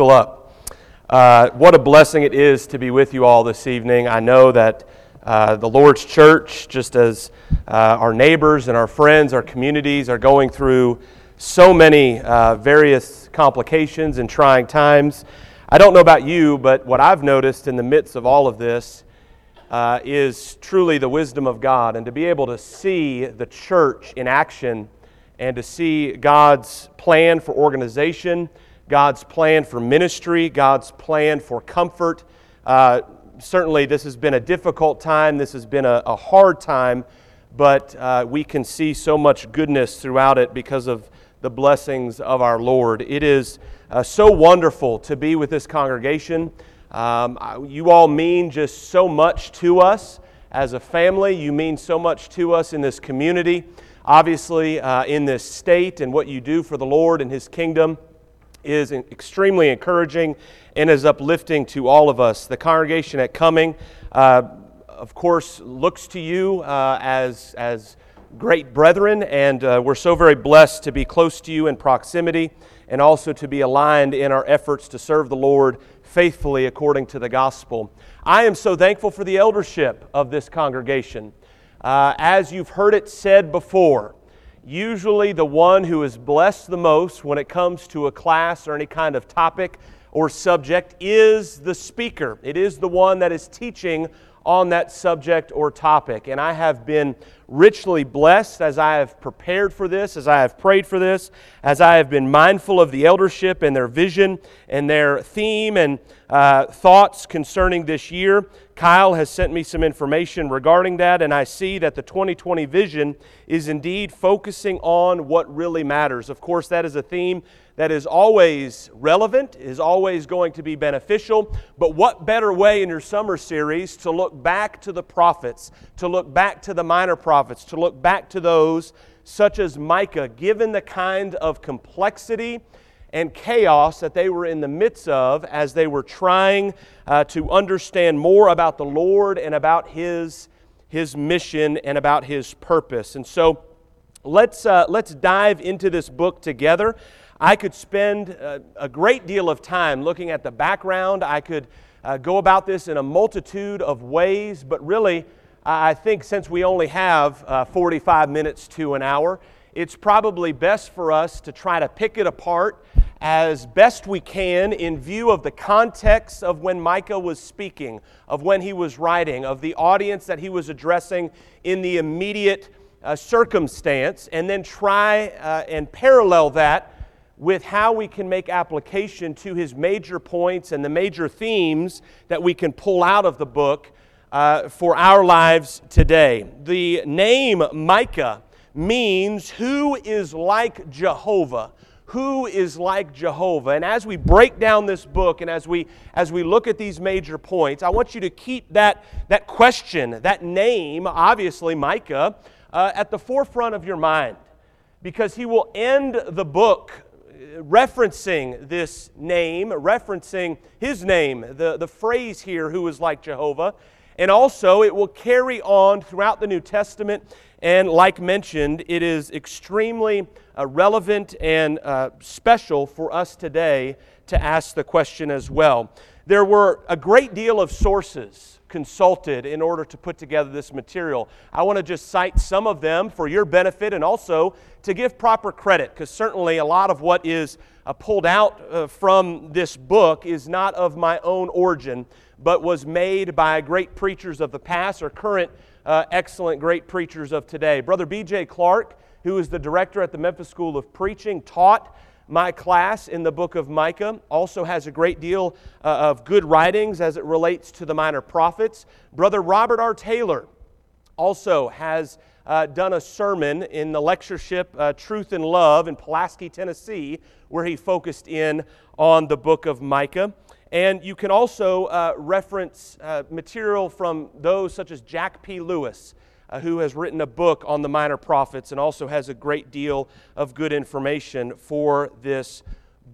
Up. Uh, what a blessing it is to be with you all this evening. I know that uh, the Lord's church, just as uh, our neighbors and our friends, our communities are going through so many uh, various complications and trying times. I don't know about you, but what I've noticed in the midst of all of this uh, is truly the wisdom of God and to be able to see the church in action and to see God's plan for organization God's plan for ministry, God's plan for comfort. Uh, certainly, this has been a difficult time, this has been a, a hard time, but uh, we can see so much goodness throughout it because of the blessings of our Lord. It is uh, so wonderful to be with this congregation. Um, you all mean just so much to us as a family. You mean so much to us in this community, obviously, uh, in this state, and what you do for the Lord and His kingdom is extremely encouraging and is uplifting to all of us. The congregation at Cumming, uh, of course, looks to you uh, as, as great brethren, and uh, we're so very blessed to be close to you in proximity and also to be aligned in our efforts to serve the Lord faithfully according to the gospel. I am so thankful for the eldership of this congregation. Uh, as you've heard it said before, usually the one who is blessed the most when it comes to a class or any kind of topic or subject is the speaker. It is the one that is teaching on that subject or topic. And I have been richly blessed as I have prepared for this, as I have prayed for this, as I have been mindful of the eldership and their vision and their theme and uh, thoughts concerning this year. Kyle has sent me some information regarding that, and I see that the 2020 vision is indeed focusing on what really matters. Of course, that is a theme that is always relevant, is always going to be beneficial. But what better way in your summer series to look back to the prophets, to look back to the minor prophets, to look back to those such as Micah, given the kind of complexity and chaos that they were in the midst of as they were trying uh, to understand more about the Lord and about His, His mission and about His purpose. And so let's, uh, let's dive into this book together. I could spend a, a great deal of time looking at the background. I could uh, go about this in a multitude of ways, but really, I think since we only have uh, 45 minutes to an hour, it's probably best for us to try to pick it apart as best we can in view of the context of when Micah was speaking, of when he was writing, of the audience that he was addressing in the immediate uh, circumstance, and then try uh, and parallel that with how we can make application to his major points and the major themes that we can pull out of the book uh, for our lives today. The name Micah means who is like Jehovah who is like Jehovah. And as we break down this book and as we as we look at these major points, I want you to keep that that question, that name, obviously Micah, uh, at the forefront of your mind, because he will end the book referencing this name, referencing his name, the, the phrase here, who is like Jehovah. And also, it will carry on throughout the New Testament. And like mentioned, it is extremely uh, relevant and uh, special for us today to ask the question as well. There were a great deal of sources consulted in order to put together this material. I want to just cite some of them for your benefit and also to give proper credit, because certainly a lot of what is uh, pulled out uh, from this book is not of my own origin, but was made by great preachers of the past or current uh, excellent great preachers of today. Brother B.J. Clark, who is the director at the Memphis School of Preaching, taught my class in the book of Micah also has a great deal uh, of good writings as it relates to the minor prophets. Brother Robert R. Taylor also has uh, done a sermon in the lectureship uh, Truth and Love in Pulaski, Tennessee, where he focused in on the book of Micah. And you can also uh, reference uh, material from those such as Jack P. Lewis uh, who has written a book on the minor prophets and also has a great deal of good information for this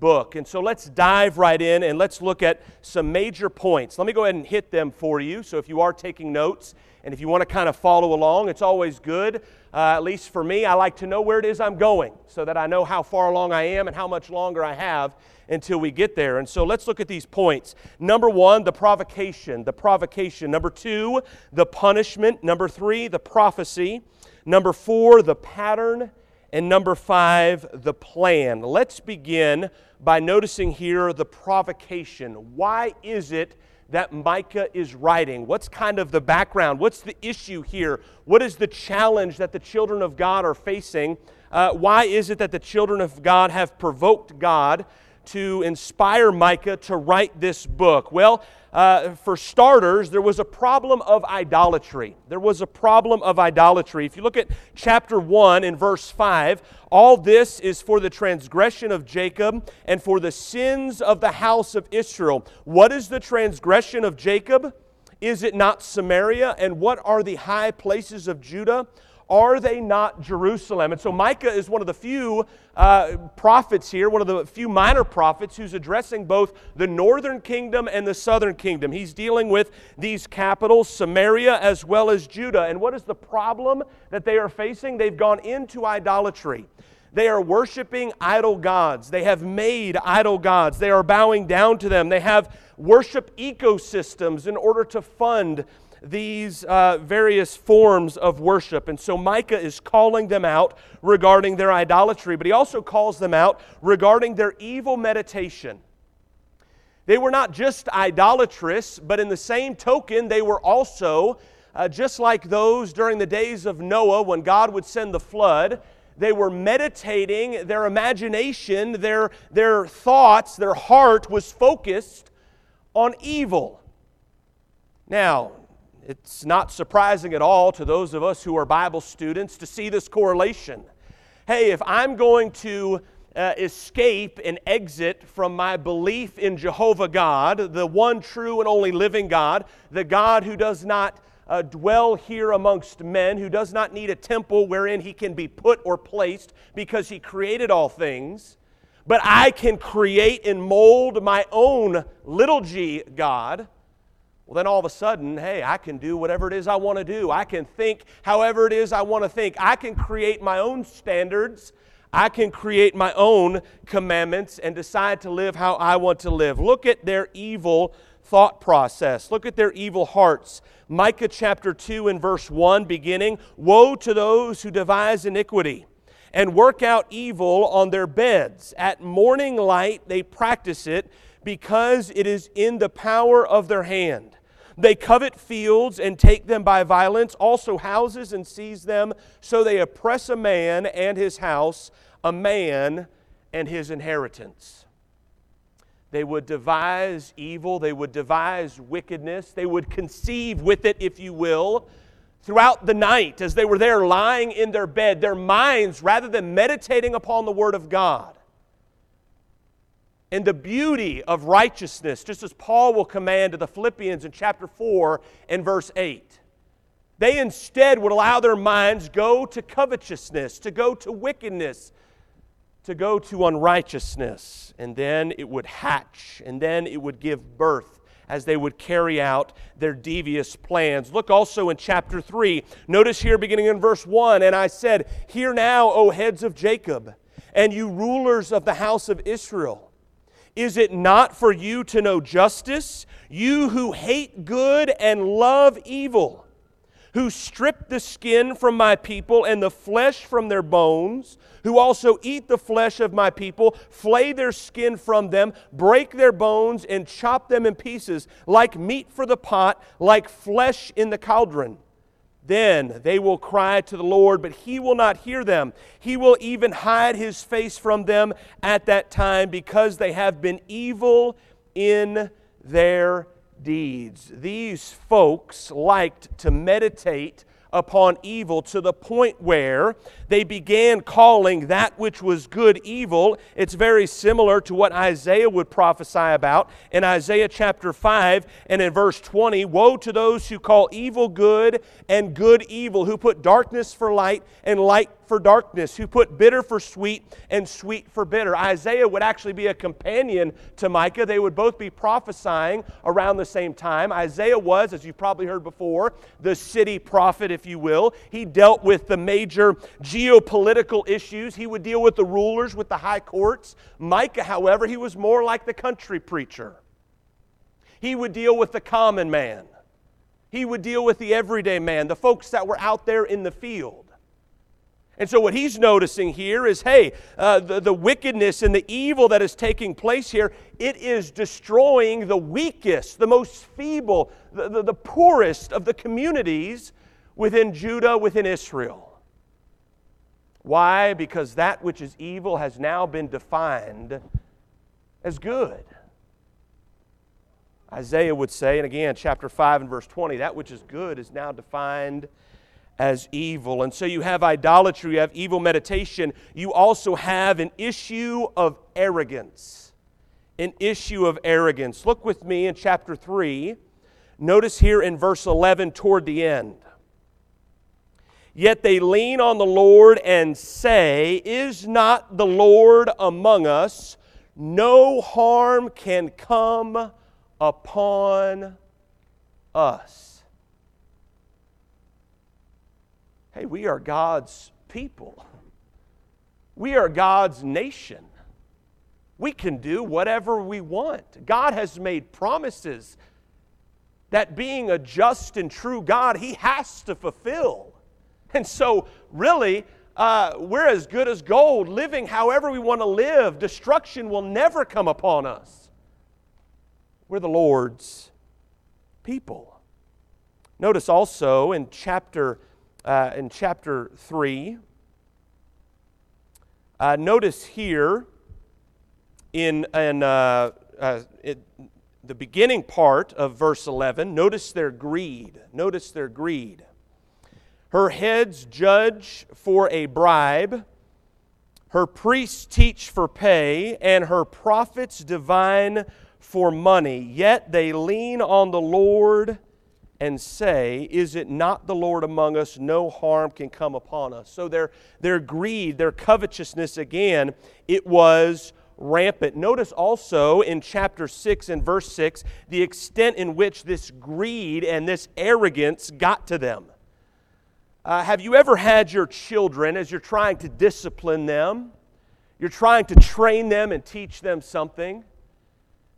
book. And so let's dive right in and let's look at some major points. Let me go ahead and hit them for you. So if you are taking notes and if you want to kind of follow along, it's always good. Uh, at least for me, I like to know where it is I'm going so that I know how far along I am and how much longer I have until we get there. And so let's look at these points. Number one, the provocation. The provocation. Number two, the punishment. Number three, the prophecy. Number four, the pattern. And number five, the plan. Let's begin by noticing here the provocation. Why is it that Micah is writing? What's kind of the background? What's the issue here? What is the challenge that the children of God are facing? Uh, why is it that the children of God have provoked God to inspire Micah to write this book? Well, uh, for starters, there was a problem of idolatry. There was a problem of idolatry. If you look at chapter 1 in verse 5, all this is for the transgression of Jacob and for the sins of the house of Israel. What is the transgression of Jacob? Is it not Samaria? And what are the high places of Judah? Are they not Jerusalem? And so Micah is one of the few uh, prophets here, one of the few minor prophets who's addressing both the northern kingdom and the southern kingdom. He's dealing with these capitals, Samaria as well as Judah. And what is the problem that they are facing? They've gone into idolatry. They are worshiping idol gods. They have made idol gods. They are bowing down to them. They have worship ecosystems in order to fund these uh, various forms of worship. And so Micah is calling them out regarding their idolatry, but he also calls them out regarding their evil meditation. They were not just idolatrous, but in the same token, they were also, uh, just like those during the days of Noah when God would send the flood, they were meditating, their imagination, their, their thoughts, their heart was focused on evil. Now, it's not surprising at all to those of us who are Bible students to see this correlation. Hey, if I'm going to uh, escape and exit from my belief in Jehovah God, the one true and only living God, the God who does not uh, dwell here amongst men, who does not need a temple wherein he can be put or placed because he created all things, but I can create and mold my own little g God well, then all of a sudden, hey, I can do whatever it is I want to do. I can think however it is I want to think. I can create my own standards. I can create my own commandments and decide to live how I want to live. Look at their evil thought process. Look at their evil hearts. Micah chapter 2 and verse 1 beginning Woe to those who devise iniquity and work out evil on their beds. At morning light they practice it because it is in the power of their hand. They covet fields and take them by violence, also houses and seize them. So they oppress a man and his house, a man and his inheritance. They would devise evil, they would devise wickedness, they would conceive with it, if you will, throughout the night as they were there lying in their bed. Their minds, rather than meditating upon the Word of God, and the beauty of righteousness, just as Paul will command to the Philippians in chapter 4 and verse 8. They instead would allow their minds go to covetousness, to go to wickedness, to go to unrighteousness, and then it would hatch, and then it would give birth as they would carry out their devious plans. Look also in chapter 3. Notice here, beginning in verse 1 And I said, Hear now, O heads of Jacob, and you rulers of the house of Israel. Is it not for you to know justice? You who hate good and love evil, who strip the skin from my people and the flesh from their bones, who also eat the flesh of my people, flay their skin from them, break their bones, and chop them in pieces, like meat for the pot, like flesh in the cauldron. Then they will cry to the Lord, but he will not hear them. He will even hide his face from them at that time because they have been evil in their deeds. These folks liked to meditate upon evil to the point where they began calling that which was good evil. It's very similar to what Isaiah would prophesy about in Isaiah chapter 5 and in verse 20 Woe to those who call evil good and good evil, who put darkness for light and light for darkness, who put bitter for sweet and sweet for bitter. Isaiah would actually be a companion to Micah. They would both be prophesying around the same time. Isaiah was, as you've probably heard before, the city prophet, if you will. He dealt with the major geopolitical issues, he would deal with the rulers, with the high courts. Micah, however, he was more like the country preacher. He would deal with the common man. He would deal with the everyday man, the folks that were out there in the field. And so, what he's noticing here is hey, uh, the, the wickedness and the evil that is taking place here, it is destroying the weakest, the most feeble, the, the, the poorest of the communities within Judah, within Israel. Why? Because that which is evil has now been defined as good. Isaiah would say, and again, chapter 5 and verse 20, that which is good is now defined as evil. And so you have idolatry, you have evil meditation, you also have an issue of arrogance. An issue of arrogance. Look with me in chapter 3. Notice here in verse 11 toward the end. Yet they lean on the Lord and say, Is not the Lord among us? No harm can come upon us. Hey, we are God's people. We are God's nation. We can do whatever we want. God has made promises that being a just and true God, He has to fulfill. And so, really, uh, we're as good as gold, living however we want to live. Destruction will never come upon us. We're the Lord's people. Notice also in chapter, uh, in chapter 3, uh, notice here in, in uh, uh, the beginning part of verse 11, notice their greed. Notice their greed. Her heads judge for a bribe, her priests teach for pay, and her prophets divine for money, yet they lean on the Lord and say, Is it not the Lord among us? No harm can come upon us. So their, their greed, their covetousness, again, it was rampant. Notice also in chapter 6 and verse 6 the extent in which this greed and this arrogance got to them. Uh, have you ever had your children, as you're trying to discipline them, you're trying to train them and teach them something?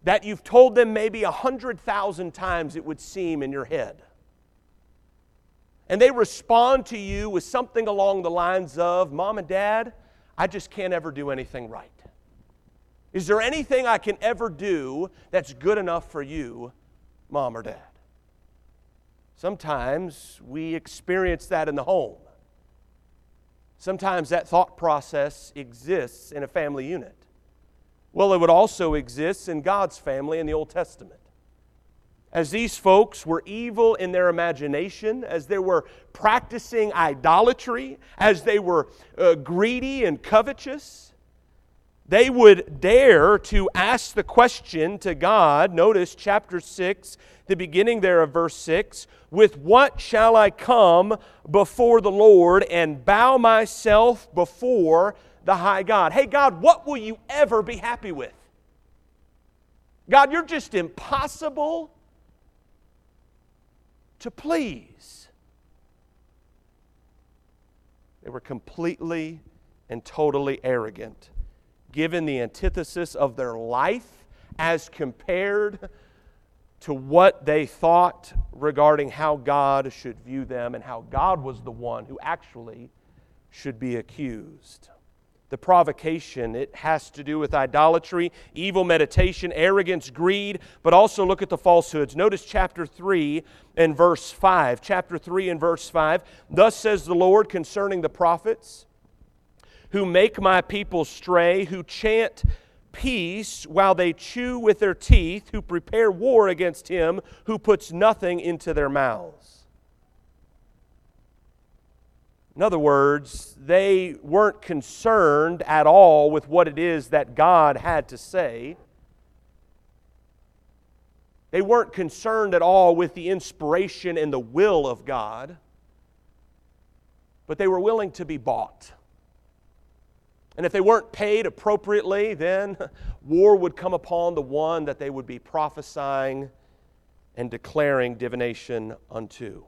That you've told them maybe a hundred thousand times, it would seem, in your head. And they respond to you with something along the lines of, Mom and Dad, I just can't ever do anything right. Is there anything I can ever do that's good enough for you, Mom or Dad? Sometimes we experience that in the home. Sometimes that thought process exists in a family unit. Well, it would also exist in God's family in the Old Testament. As these folks were evil in their imagination, as they were practicing idolatry, as they were uh, greedy and covetous, they would dare to ask the question to God. Notice chapter 6, the beginning there of verse 6 With what shall I come before the Lord and bow myself before the high God. Hey, God, what will you ever be happy with? God, you're just impossible to please. They were completely and totally arrogant, given the antithesis of their life as compared to what they thought regarding how God should view them and how God was the one who actually should be accused the provocation. It has to do with idolatry, evil meditation, arrogance, greed, but also look at the falsehoods. Notice chapter 3 and verse 5. Chapter 3 and verse 5. Thus says the Lord concerning the prophets who make my people stray, who chant peace while they chew with their teeth, who prepare war against him who puts nothing into their mouths. In other words, they weren't concerned at all with what it is that God had to say. They weren't concerned at all with the inspiration and the will of God, but they were willing to be bought. And if they weren't paid appropriately, then war would come upon the one that they would be prophesying and declaring divination unto.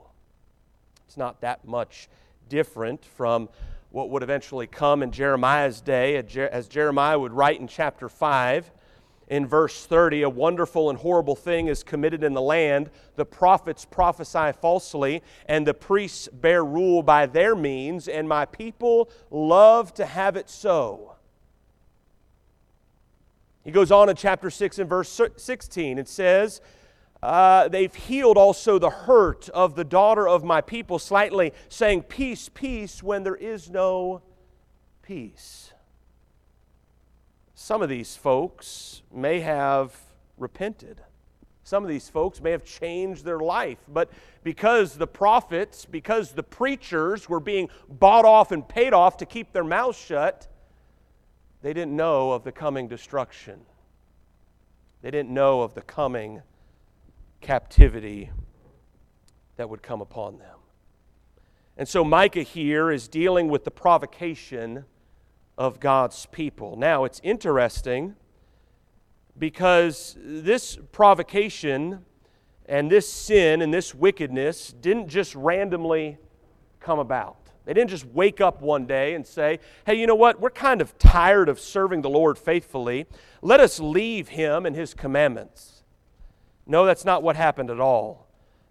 It's not that much different from what would eventually come in Jeremiah's day, as Jeremiah would write in chapter 5 in verse 30 a wonderful and horrible thing is committed in the land. The prophets prophesy falsely, and the priests bear rule by their means, and my people love to have it so. He goes on in chapter 6 and verse 16. It says, uh, They've healed also the hurt of the daughter of my people slightly, saying, Peace, peace, when there is no peace. Some of these folks may have repented. Some of these folks may have changed their life, but because the prophets, because the preachers were being bought off and paid off to keep their mouths shut, they didn't know of the coming destruction. They didn't know of the coming captivity that would come upon them. And so Micah here is dealing with the provocation of God's people. Now, it's interesting because this provocation and this sin and this wickedness didn't just randomly come about. They didn't just wake up one day and say, hey, you know what? We're kind of tired of serving the Lord faithfully. Let us leave Him and His commandments. No, that's not what happened at all.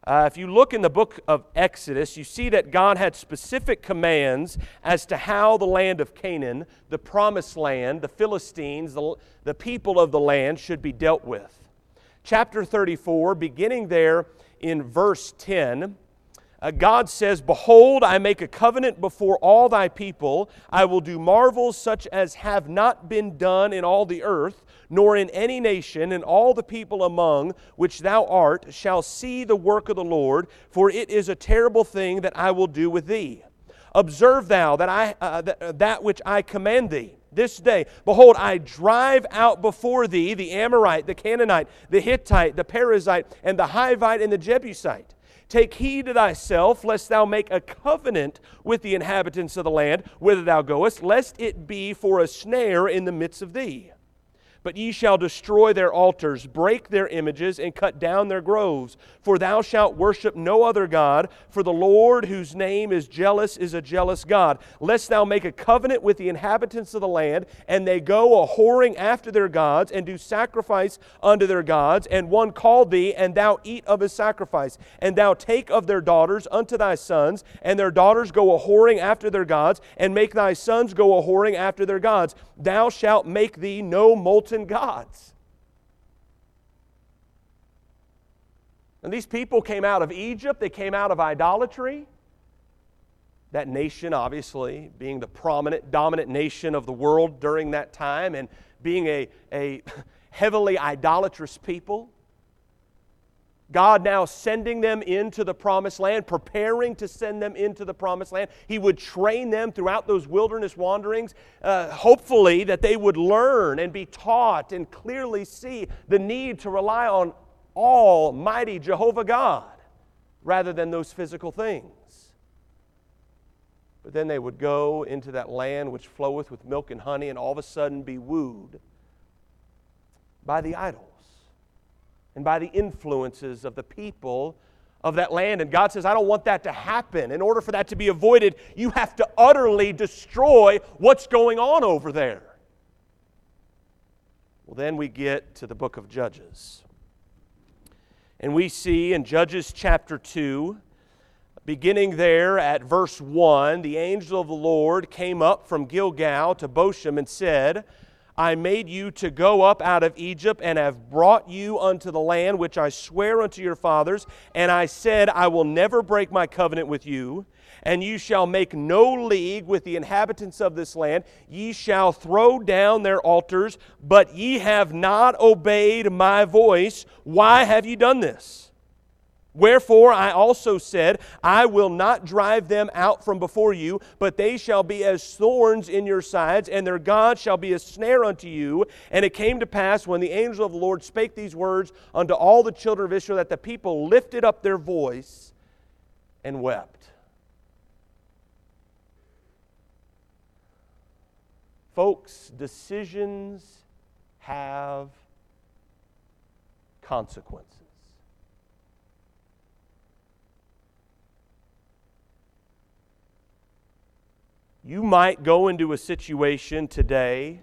Uh, if you look in the book of Exodus, you see that God had specific commands as to how the land of Canaan, the promised land, the Philistines, the, the people of the land should be dealt with. Chapter 34, beginning there in verse 10, uh, God says, Behold, I make a covenant before all thy people. I will do marvels such as have not been done in all the earth nor in any nation, and all the people among which thou art shall see the work of the Lord, for it is a terrible thing that I will do with thee. Observe thou that, I, uh, uh, that which I command thee this day. Behold, I drive out before thee the Amorite, the Canaanite, the Hittite, the Perizzite, and the Hivite, and the Jebusite. Take heed to thyself, lest thou make a covenant with the inhabitants of the land whither thou goest, lest it be for a snare in the midst of thee. But ye shall destroy their altars, break their images, and cut down their groves. For thou shalt worship no other God, for the Lord, whose name is jealous, is a jealous God. Lest thou make a covenant with the inhabitants of the land, and they go a whoring after their gods, and do sacrifice unto their gods, and one call thee, and thou eat of his sacrifice. And thou take of their daughters unto thy sons, and their daughters go a whoring after their gods, and make thy sons go a whoring after their gods. Thou shalt make thee no multitude and gods. And these people came out of Egypt, they came out of idolatry. That nation, obviously, being the prominent, dominant nation of the world during that time and being a, a heavily idolatrous people. God now sending them into the promised land, preparing to send them into the promised land. He would train them throughout those wilderness wanderings, uh, hopefully, that they would learn and be taught and clearly see the need to rely on Almighty Jehovah God rather than those physical things. But then they would go into that land which floweth with milk and honey and all of a sudden be wooed by the idol and by the influences of the people of that land. And God says, I don't want that to happen. In order for that to be avoided, you have to utterly destroy what's going on over there. Well, then we get to the book of Judges. And we see in Judges chapter 2, beginning there at verse 1, the angel of the Lord came up from Gilgal to Bochim and said, I made you to go up out of Egypt and have brought you unto the land which I swear unto your fathers. And I said, I will never break my covenant with you, and you shall make no league with the inhabitants of this land. Ye shall throw down their altars, but ye have not obeyed my voice. Why have ye done this? Wherefore I also said, I will not drive them out from before you, but they shall be as thorns in your sides, and their God shall be a snare unto you. And it came to pass when the angel of the Lord spake these words unto all the children of Israel that the people lifted up their voice and wept. Folks, decisions have consequences. You might go into a situation today,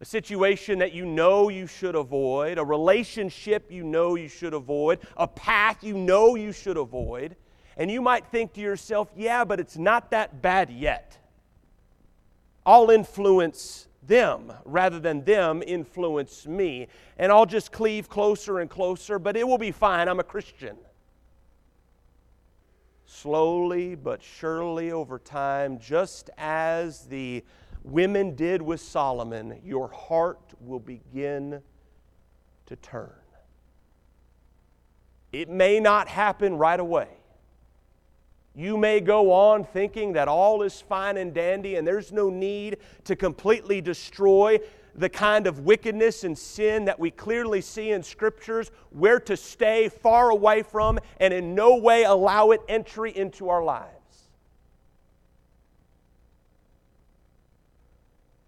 a situation that you know you should avoid, a relationship you know you should avoid, a path you know you should avoid, and you might think to yourself, yeah, but it's not that bad yet. I'll influence them rather than them influence me, and I'll just cleave closer and closer, but it will be fine. I'm a Christian slowly but surely over time, just as the women did with Solomon, your heart will begin to turn. It may not happen right away. You may go on thinking that all is fine and dandy and there's no need to completely destroy the kind of wickedness and sin that we clearly see in scriptures, where to stay far away from and in no way allow it entry into our lives.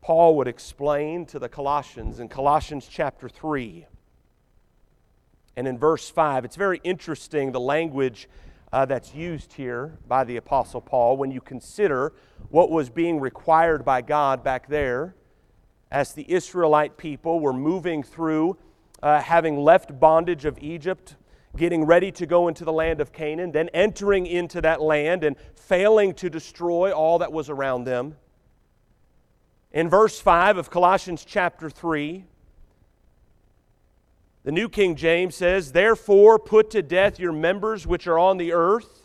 Paul would explain to the Colossians in Colossians chapter 3 and in verse 5. It's very interesting the language uh, that's used here by the Apostle Paul when you consider what was being required by God back there as the Israelite people were moving through, uh, having left bondage of Egypt, getting ready to go into the land of Canaan, then entering into that land and failing to destroy all that was around them. In verse 5 of Colossians chapter 3, the New King James says, Therefore put to death your members which are on the earth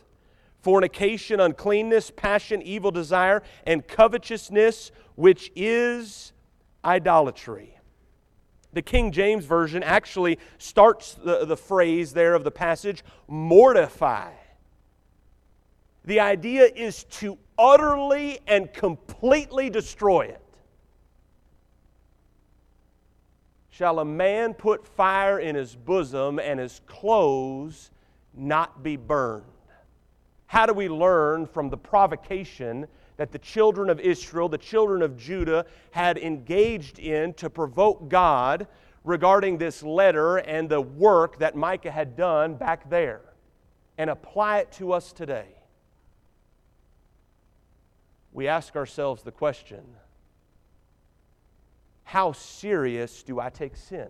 fornication, uncleanness, passion, evil desire, and covetousness, which is idolatry. The King James Version actually starts the, the phrase there of the passage mortify. The idea is to utterly and completely destroy it. Shall a man put fire in his bosom and his clothes not be burned? How do we learn from the provocation that the children of Israel, the children of Judah, had engaged in to provoke God regarding this letter and the work that Micah had done back there and apply it to us today. We ask ourselves the question how serious do I take sin?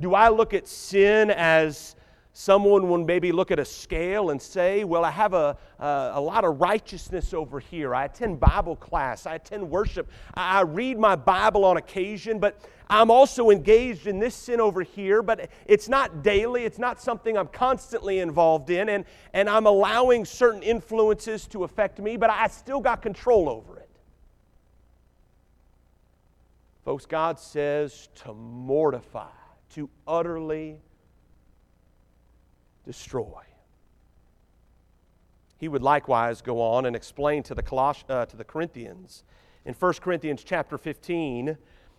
Do I look at sin as Someone will maybe look at a scale and say, Well, I have a, a, a, lot of righteousness over here. I attend Bible class. I attend worship. I, I read my Bible on occasion, but I'm also engaged in this sin over here, but it's not daily. It's not something I'm constantly involved in, and, and I'm allowing certain influences to affect me, but I still got control over it. Folks, God says to mortify, to utterly destroy. He would likewise go on and explain to the, Coloss- uh, to the Corinthians in 1 Corinthians chapter 15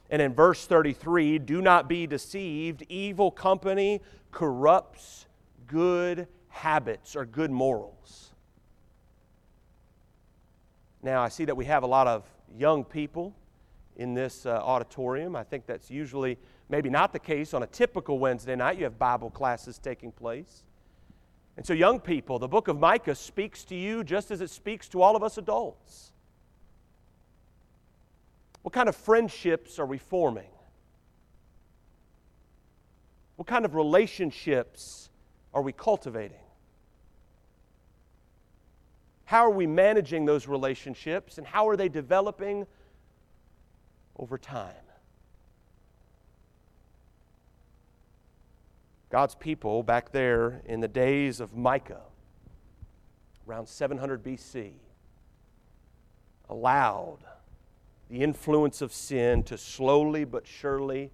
and in verse 33 do not be deceived. Evil company corrupts good habits or good morals. Now, I see that we have a lot of young people in this uh, auditorium. I think that's usually maybe not the case on a typical Wednesday night. You have Bible classes taking place. And so, young people, the book of Micah speaks to you just as it speaks to all of us adults. What kind of friendships are we forming? What kind of relationships are we cultivating? How are we managing those relationships and how are they developing over time? God's people back there in the days of Micah, around 700 BC, allowed the influence of sin to slowly but surely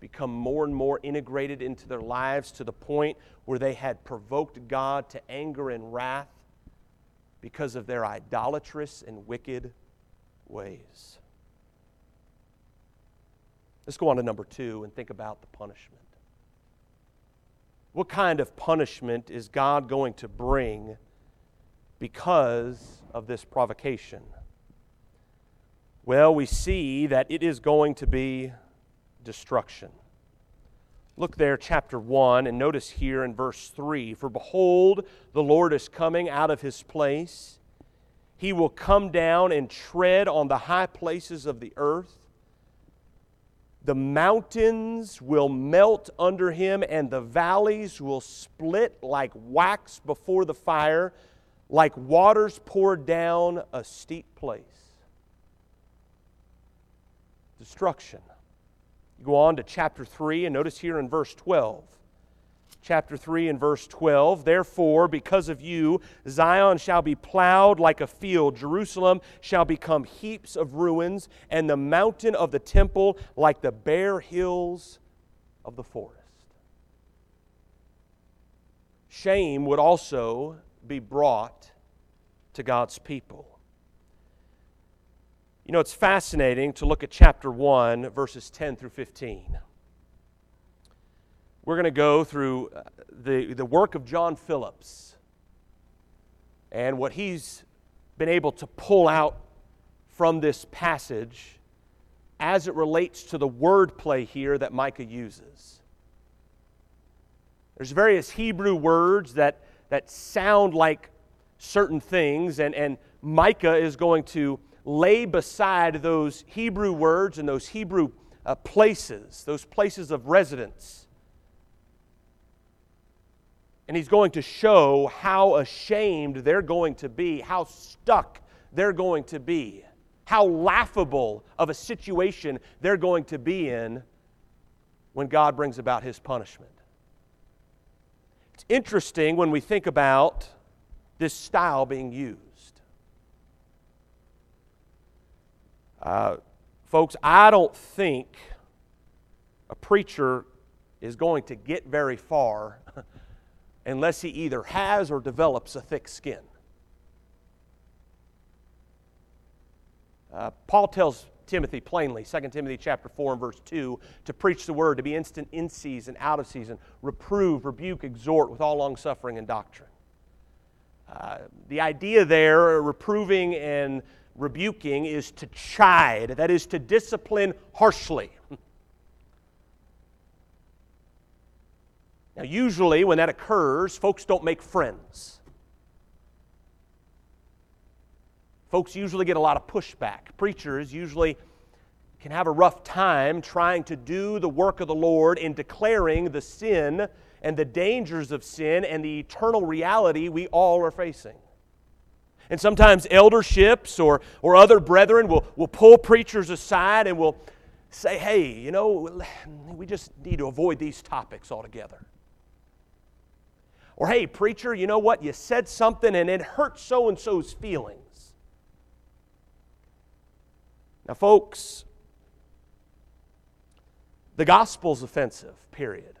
become more and more integrated into their lives to the point where they had provoked God to anger and wrath because of their idolatrous and wicked ways. Let's go on to number two and think about the punishment. What kind of punishment is God going to bring because of this provocation? Well, we see that it is going to be destruction. Look there, chapter 1, and notice here in verse 3 For behold, the Lord is coming out of his place. He will come down and tread on the high places of the earth. The mountains will melt under him, and the valleys will split like wax before the fire, like waters poured down a steep place. Destruction. You go on to chapter 3 and notice here in verse 12. Chapter 3 and verse 12. Therefore, because of you, Zion shall be plowed like a field, Jerusalem shall become heaps of ruins, and the mountain of the temple like the bare hills of the forest. Shame would also be brought to God's people. You know, it's fascinating to look at chapter 1, verses 10 through 15. We're going to go through uh, the, the work of John Phillips and what he's been able to pull out from this passage as it relates to the wordplay here that Micah uses. There's various Hebrew words that, that sound like certain things, and, and Micah is going to lay beside those Hebrew words and those Hebrew uh, places, those places of residence. And he's going to show how ashamed they're going to be, how stuck they're going to be, how laughable of a situation they're going to be in when God brings about his punishment. It's interesting when we think about this style being used. Uh, folks, I don't think a preacher is going to get very far unless he either has or develops a thick skin. Uh, Paul tells Timothy plainly, 2 Timothy chapter 4 and verse 2, to preach the word, to be instant in season, out of season, reprove, rebuke, exhort with all long suffering and doctrine. Uh, the idea there, reproving and rebuking is to chide, that is to discipline harshly. Now, usually when that occurs, folks don't make friends. Folks usually get a lot of pushback. Preachers usually can have a rough time trying to do the work of the Lord in declaring the sin and the dangers of sin and the eternal reality we all are facing. And sometimes elderships or, or other brethren will, will pull preachers aside and will say, hey, you know, we just need to avoid these topics altogether. Or, hey, preacher, you know what? You said something and it hurt so and so's feelings. Now, folks, the gospel's offensive, period.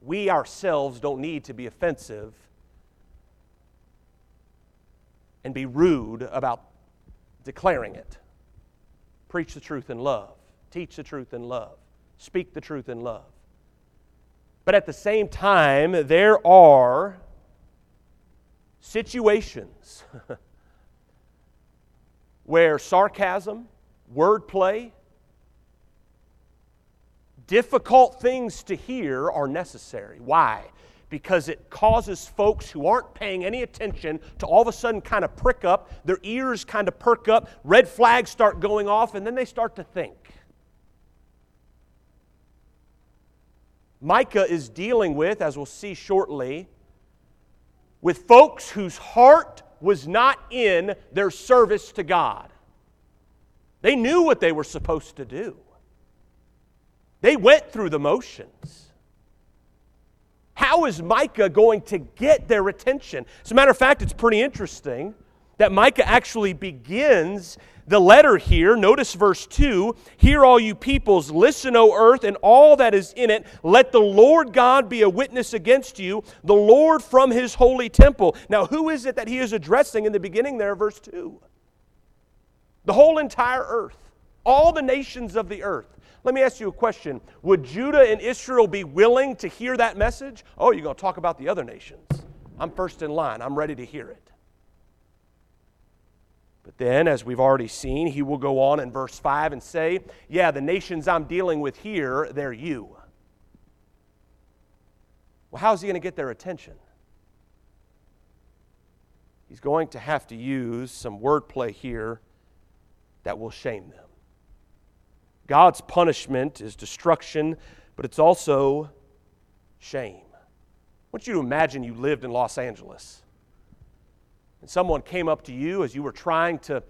We ourselves don't need to be offensive and be rude about declaring it. Preach the truth in love, teach the truth in love, speak the truth in love. But at the same time, there are situations where sarcasm, wordplay, difficult things to hear are necessary. Why? because it causes folks who aren't paying any attention to all of a sudden kind of prick up, their ears kind of perk up, red flags start going off, and then they start to think. Micah is dealing with, as we'll see shortly, with folks whose heart was not in their service to God. They knew what they were supposed to do. They went through the motions. How is Micah going to get their attention? As a matter of fact, it's pretty interesting that Micah actually begins the letter here. Notice verse 2 Hear, all you peoples, listen, O earth, and all that is in it. Let the Lord God be a witness against you, the Lord from his holy temple. Now, who is it that he is addressing in the beginning there, verse 2? The whole entire earth, all the nations of the earth. Let me ask you a question. Would Judah and Israel be willing to hear that message? Oh, you're going to talk about the other nations. I'm first in line. I'm ready to hear it. But then, as we've already seen, he will go on in verse 5 and say, Yeah, the nations I'm dealing with here, they're you. Well, how's he going to get their attention? He's going to have to use some wordplay here that will shame them. God's punishment is destruction, but it's also shame. I want you to imagine you lived in Los Angeles and someone came up to you as you were trying to, uh,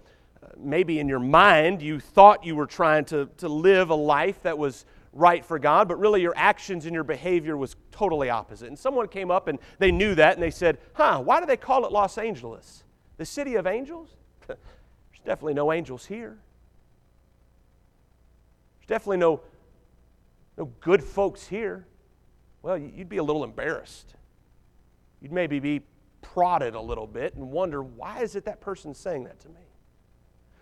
maybe in your mind, you thought you were trying to, to live a life that was right for God, but really your actions and your behavior was totally opposite. And someone came up and they knew that and they said, Huh, why do they call it Los Angeles? The city of angels? There's definitely no angels here. There's definitely no, no good folks here. Well, you'd be a little embarrassed. You'd maybe be prodded a little bit and wonder why is it that person saying that to me?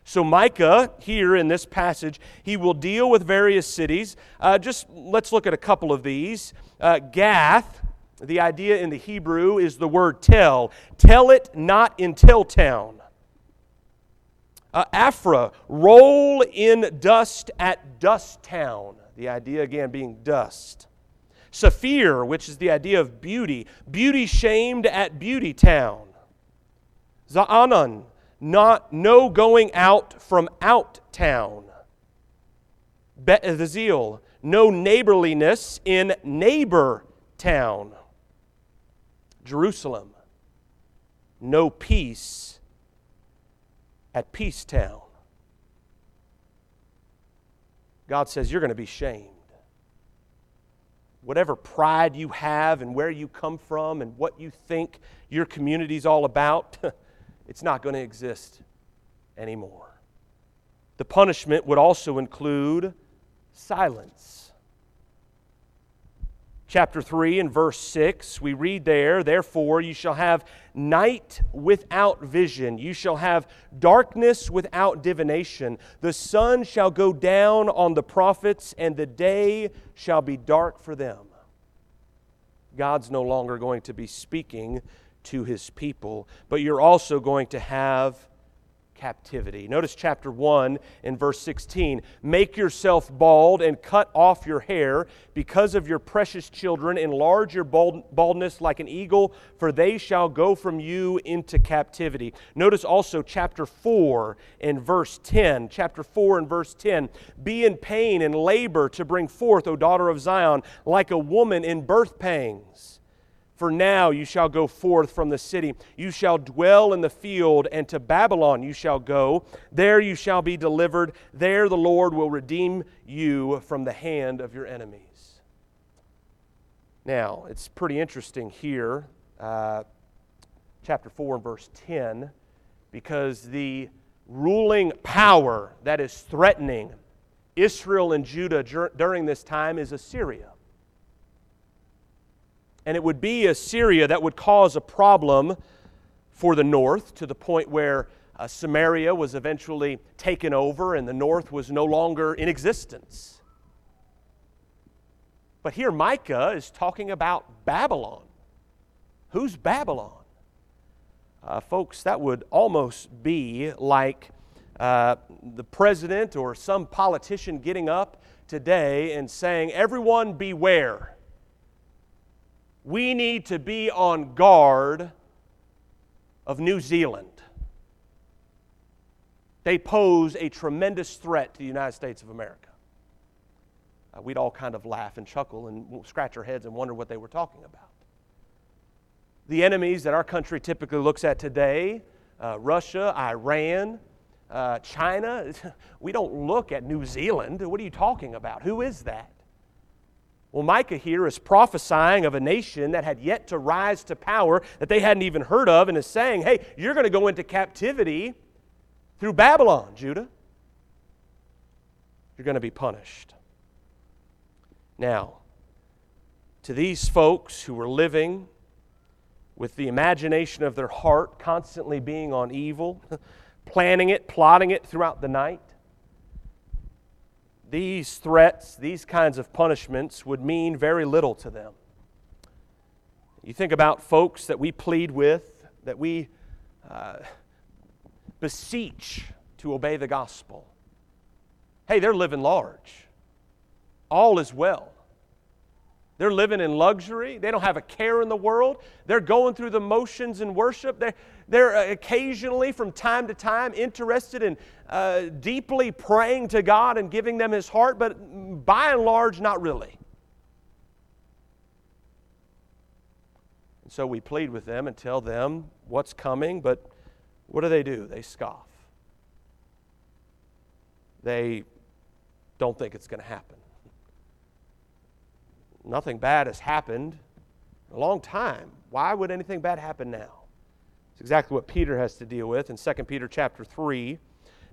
So, Micah, here in this passage, he will deal with various cities. Uh, just let's look at a couple of these. Uh, Gath, the idea in the Hebrew is the word tell. Tell it not in tell town. Uh, Aphrah, roll in dust at dust town. The idea again being dust. Saphir, which is the idea of beauty, beauty shamed at beauty town. Zaanan, not no going out from out town. Be'ezeil, no neighborliness in neighbor town. Jerusalem, no peace at peace town. God says, You're going to be shamed whatever pride you have and where you come from and what you think your community's all about, it's not going to exist anymore. The punishment would also include silence chapter 3 and verse 6, we read there, Therefore, you shall have night without vision, you shall have darkness without divination. The sun shall go down on the prophets, and the day shall be dark for them. God's no longer going to be speaking to his people, but you're also going to have captivity. Notice chapter 1 in verse 16. Make yourself bald and cut off your hair because of your precious children. Enlarge your bald, baldness like an eagle, for they shall go from you into captivity. Notice also chapter 4 in verse 10. Chapter 4 and verse 10. Be in pain and labor to bring forth, O daughter of Zion, like a woman in birth pangs. For now you shall go forth from the city. You shall dwell in the field, and to Babylon you shall go. There you shall be delivered. There the Lord will redeem you from the hand of your enemies. Now, it's pretty interesting here, uh, chapter 4 and verse 10, because the ruling power that is threatening Israel and Judah during this time is Assyria. And it would be Assyria that would cause a problem for the north to the point where uh, Samaria was eventually taken over and the north was no longer in existence. But here Micah is talking about Babylon. Who's Babylon? Uh, folks, that would almost be like uh, the president or some politician getting up today and saying, Everyone beware we need to be on guard of New Zealand. They pose a tremendous threat to the United States of America. Uh, we'd all kind of laugh and chuckle and scratch our heads and wonder what they were talking about. The enemies that our country typically looks at today uh, Russia, Iran, uh, China we don't look at New Zealand. What are you talking about? Who is that? Well, Micah here is prophesying of a nation that had yet to rise to power that they hadn't even heard of and is saying, hey, you're going to go into captivity through Babylon, Judah. You're going to be punished. Now, to these folks who were living with the imagination of their heart constantly being on evil, planning it, plotting it throughout the night, these threats, these kinds of punishments would mean very little to them. You think about folks that we plead with, that we uh, beseech to obey the gospel. Hey, they're living large. All is well. They're living in luxury. They don't have a care in the world. They're going through the motions in worship. They're, they're uh, occasionally, from time to time, interested in uh, deeply praying to God and giving them His heart, but by and large, not really. And so we plead with them and tell them what's coming, but what do they do? They scoff. They don't think it's going to happen nothing bad has happened a long time. Why would anything bad happen now? It's exactly what Peter has to deal with in 2 Peter chapter 3.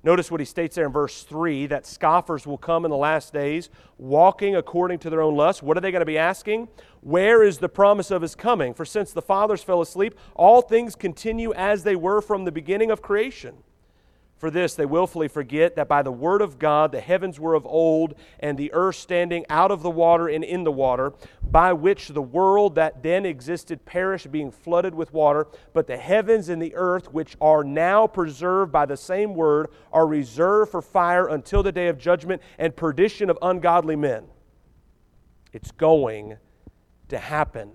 Notice what he states there in verse 3 that scoffers will come in the last days, walking according to their own lusts. What are they going to be asking? Where is the promise of his coming? For since the fathers fell asleep, all things continue as they were from the beginning of creation. For this they willfully forget that by the word of God the heavens were of old, and the earth standing out of the water and in the water, by which the world that then existed perished, being flooded with water. But the heavens and the earth, which are now preserved by the same word, are reserved for fire until the day of judgment and perdition of ungodly men. It's going to happen.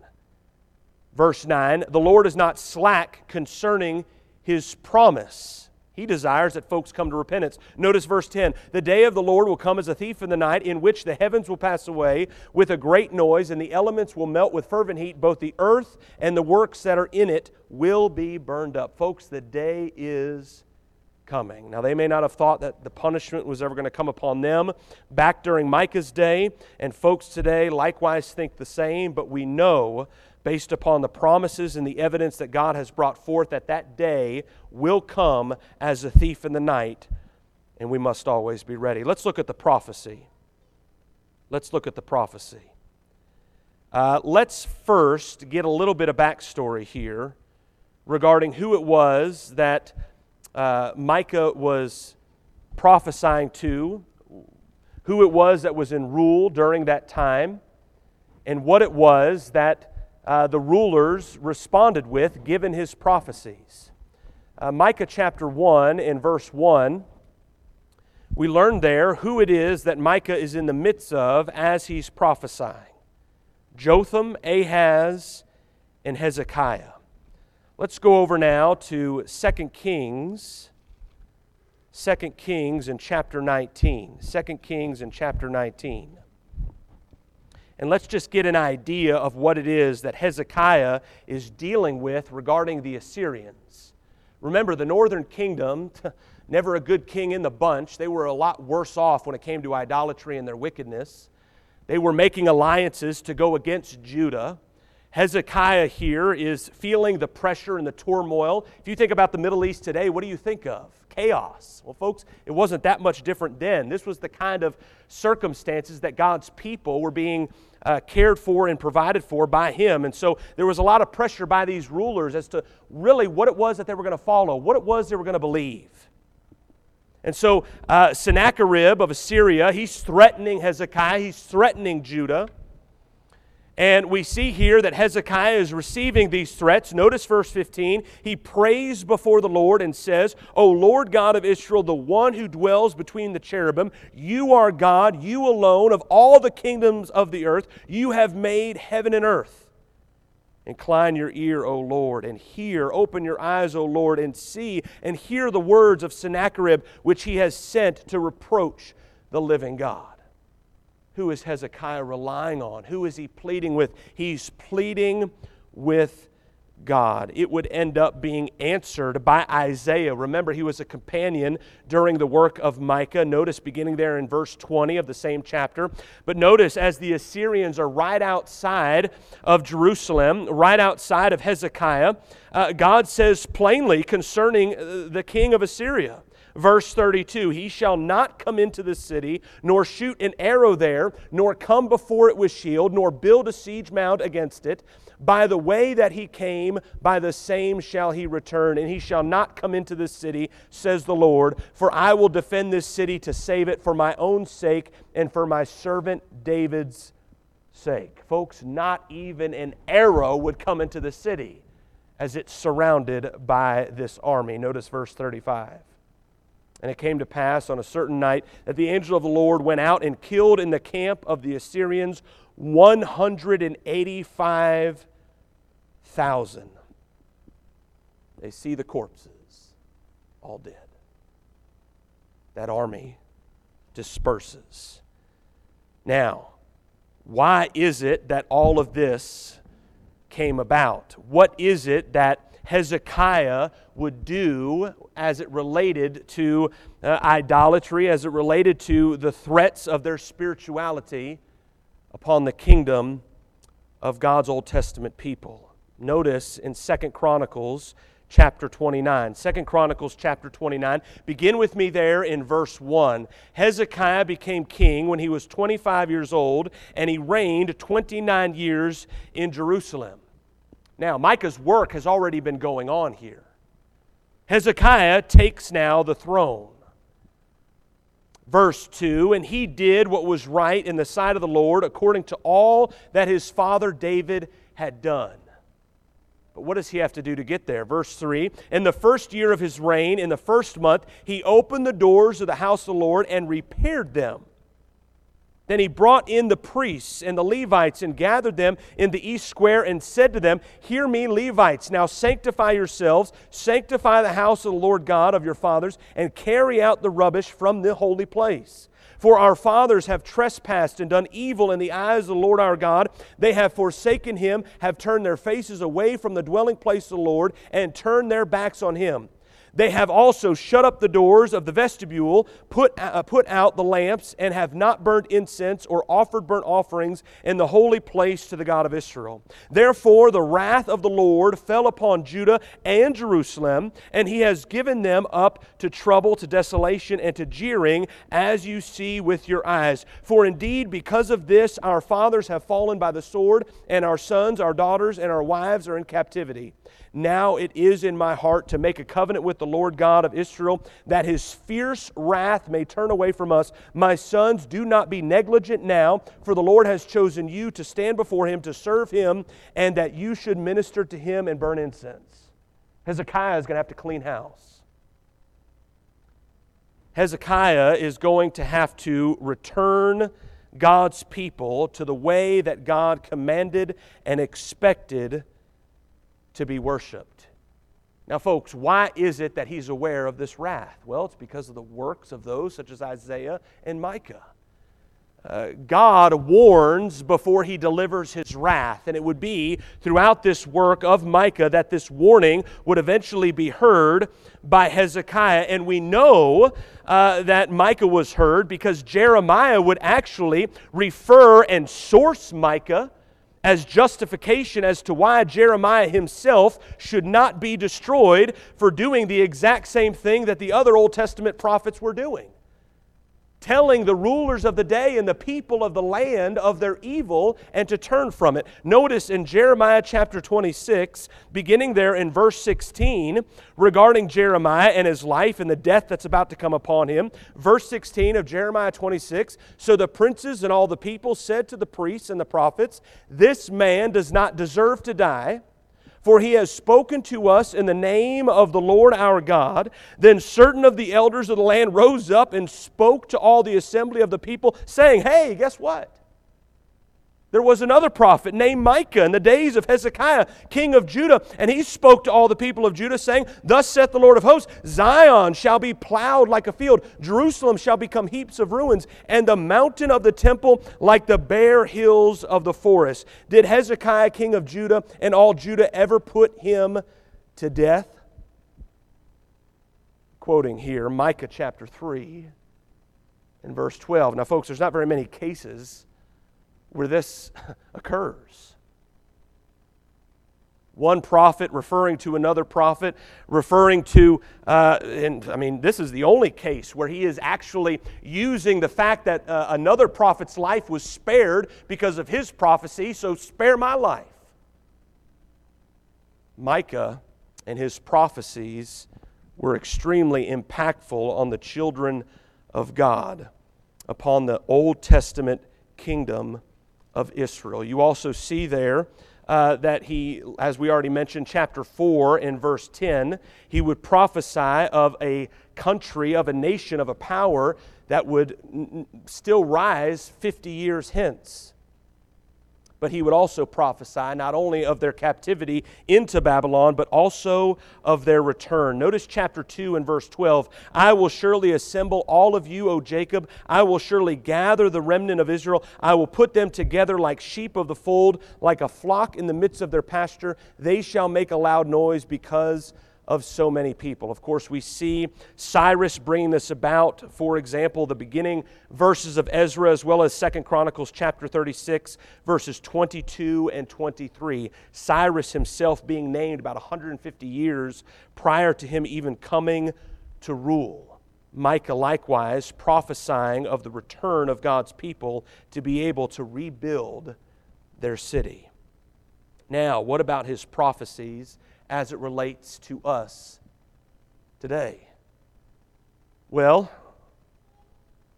Verse 9 The Lord is not slack concerning his promise he desires that folks come to repentance. Notice verse 10 The day of the Lord will come as a thief in the night, in which the heavens will pass away with a great noise, and the elements will melt with fervent heat. Both the earth and the works that are in it will be burned up. Folks, the day is coming. Now, they may not have thought that the punishment was ever going to come upon them back during Micah's day, and folks today likewise think the same, but we know based upon the promises and the evidence that God has brought forth that that day will come as a thief in the night, and we must always be ready. Let's look at the prophecy. Let's look at the prophecy. Uh, let's first get a little bit of backstory here regarding who it was that uh, Micah was prophesying to, who it was that was in rule during that time, and what it was that uh, the rulers responded with given his prophecies. Uh, Micah chapter 1 in verse 1, we learn there who it is that Micah is in the midst of as he's prophesying Jotham, Ahaz, and Hezekiah. Let's go over now to 2 Kings. 2 Kings in chapter 19. 2 Kings in chapter 19. And let's just get an idea of what it is that Hezekiah is dealing with regarding the Assyrians. Remember, the northern kingdom, never a good king in the bunch, they were a lot worse off when it came to idolatry and their wickedness. They were making alliances to go against Judah. Hezekiah here is feeling the pressure and the turmoil. If you think about the Middle East today, what do you think of? Chaos. Well, folks, it wasn't that much different then. This was the kind of circumstances that God's people were being uh, cared for and provided for by Him. And so there was a lot of pressure by these rulers as to really what it was that they were going to follow, what it was they were going to believe. And so uh, Sennacherib of Assyria, he's threatening Hezekiah, he's threatening Judah. And we see here that Hezekiah is receiving these threats. Notice verse 15. He prays before the Lord and says, O Lord God of Israel, the one who dwells between the cherubim, you are God, you alone of all the kingdoms of the earth. You have made heaven and earth. Incline your ear, O Lord, and hear. Open your eyes, O Lord, and see and hear the words of Sennacherib, which he has sent to reproach the living God. Who is Hezekiah relying on? Who is he pleading with? He's pleading with God. It would end up being answered by Isaiah. Remember, he was a companion during the work of Micah. Notice beginning there in verse 20 of the same chapter. But notice as the Assyrians are right outside of Jerusalem, right outside of Hezekiah, uh, God says plainly concerning uh, the king of Assyria Verse 32 He shall not come into the city, nor shoot an arrow there, nor come before it with shield, nor build a siege mound against it. By the way that he came, by the same shall he return, and he shall not come into the city, says the Lord. For I will defend this city to save it for my own sake and for my servant David's sake. Folks, not even an arrow would come into the city. as it's surrounded by this army. Notice verse 35. And it came to pass on a certain night that the angel of the Lord went out and killed in the camp of the Assyrians 185,000. They see the corpses, all dead. That army disperses. Now, why is it that all of this came about? What is it that Hezekiah would do as it related to uh, idolatry, as it related to the threats of their spirituality upon the kingdom of God's Old Testament people? Notice in Second Chronicles chapter 29. Second Chronicles chapter 29. Begin with me there in verse 1. Hezekiah became king when he was 25 years old, and he reigned 29 years in Jerusalem. Now, Micah's work has already been going on here. Hezekiah takes now the throne. Verse 2 And he did what was right in the sight of the Lord according to all that his father David had done. But what does he have to do to get there? Verse 3 In the first year of his reign, in the first month, he opened the doors of the house of the Lord and repaired them. Then he brought in the priests and the Levites and gathered them in the east square and said to them, Hear me, Levites, now sanctify yourselves, sanctify the house of the Lord God of your fathers, and carry out the rubbish from the holy place. For our fathers have trespassed and done evil in the eyes of the Lord our God. They have forsaken him, have turned their faces away from the dwelling place of the Lord, and turned their backs on him. They have also shut up the doors of the vestibule, put, uh, put out the lamps, and have not burned incense or offered burnt offerings in the holy place to the God of Israel. Therefore, the wrath of the Lord fell upon Judah and Jerusalem, and he has given them up to trouble, to desolation, and to jeering, as you see with your eyes. For indeed, because of this, our fathers have fallen by the sword, and our sons, our daughters, and our wives are in captivity. Now it is in my heart to make a covenant with the Lord God of Israel, that his fierce wrath may turn away from us. My sons, do not be negligent now, for the Lord has chosen you to stand before him to serve him, and that you should minister to him and burn incense. Hezekiah is going to have to clean house. Hezekiah is going to have to return God's people to the way that God commanded and expected to be worshiped. Now, folks, why is it that he's aware of this wrath? Well, it's because of the works of those such as Isaiah and Micah. Uh, God warns before he delivers his wrath, and it would be throughout this work of Micah that this warning would eventually be heard by Hezekiah. And we know uh, that Micah was heard because Jeremiah would actually refer and source Micah as justification as to why Jeremiah himself should not be destroyed for doing the exact same thing that the other Old Testament prophets were doing telling the rulers of the day and the people of the land of their evil and to turn from it. Notice in Jeremiah chapter 26, beginning there in verse 16, regarding Jeremiah and his life and the death that's about to come upon him. Verse 16 of Jeremiah 26 So the princes and all the people said to the priests and the prophets, This man does not deserve to die for he has spoken to us in the name of the Lord our God. Then certain of the elders of the land rose up and spoke to all the assembly of the people, saying, Hey, guess what? There was another prophet named Micah in the days of Hezekiah, king of Judah, and he spoke to all the people of Judah, saying, Thus saith the Lord of hosts, Zion shall be plowed like a field, Jerusalem shall become heaps of ruins, and the mountain of the temple like the bare hills of the forest. Did Hezekiah, king of Judah, and all Judah ever put him to death? Quoting here, Micah chapter 3 and verse 12. Now, folks, there's not very many cases where this occurs. One prophet referring to another prophet, referring to, uh, and I mean, this is the only case where he is actually using the fact that uh, another prophet's life was spared because of his prophecy, so spare my life. Micah and his prophecies were extremely impactful on the children of God, upon the Old Testament kingdom of Israel. You also see there uh, that he, as we already mentioned, chapter 4 in verse 10, he would prophesy of a country, of a nation, of a power that would n- still rise 50 years hence but he would also prophesy not only of their captivity into Babylon, but also of their return. Notice chapter 2 and verse 12 I will surely assemble all of you, O Jacob. I will surely gather the remnant of Israel. I will put them together like sheep of the fold, like a flock in the midst of their pasture. They shall make a loud noise because of so many people. Of course, we see Cyrus bringing this about. For example, the beginning verses of Ezra, as well as Second Chronicles chapter 36, verses 22 and 23. Cyrus himself being named about 150 years prior to him even coming to rule. Micah likewise prophesying of the return of God's people to be able to rebuild their city. Now, what about his prophecies as it relates to us today? Well,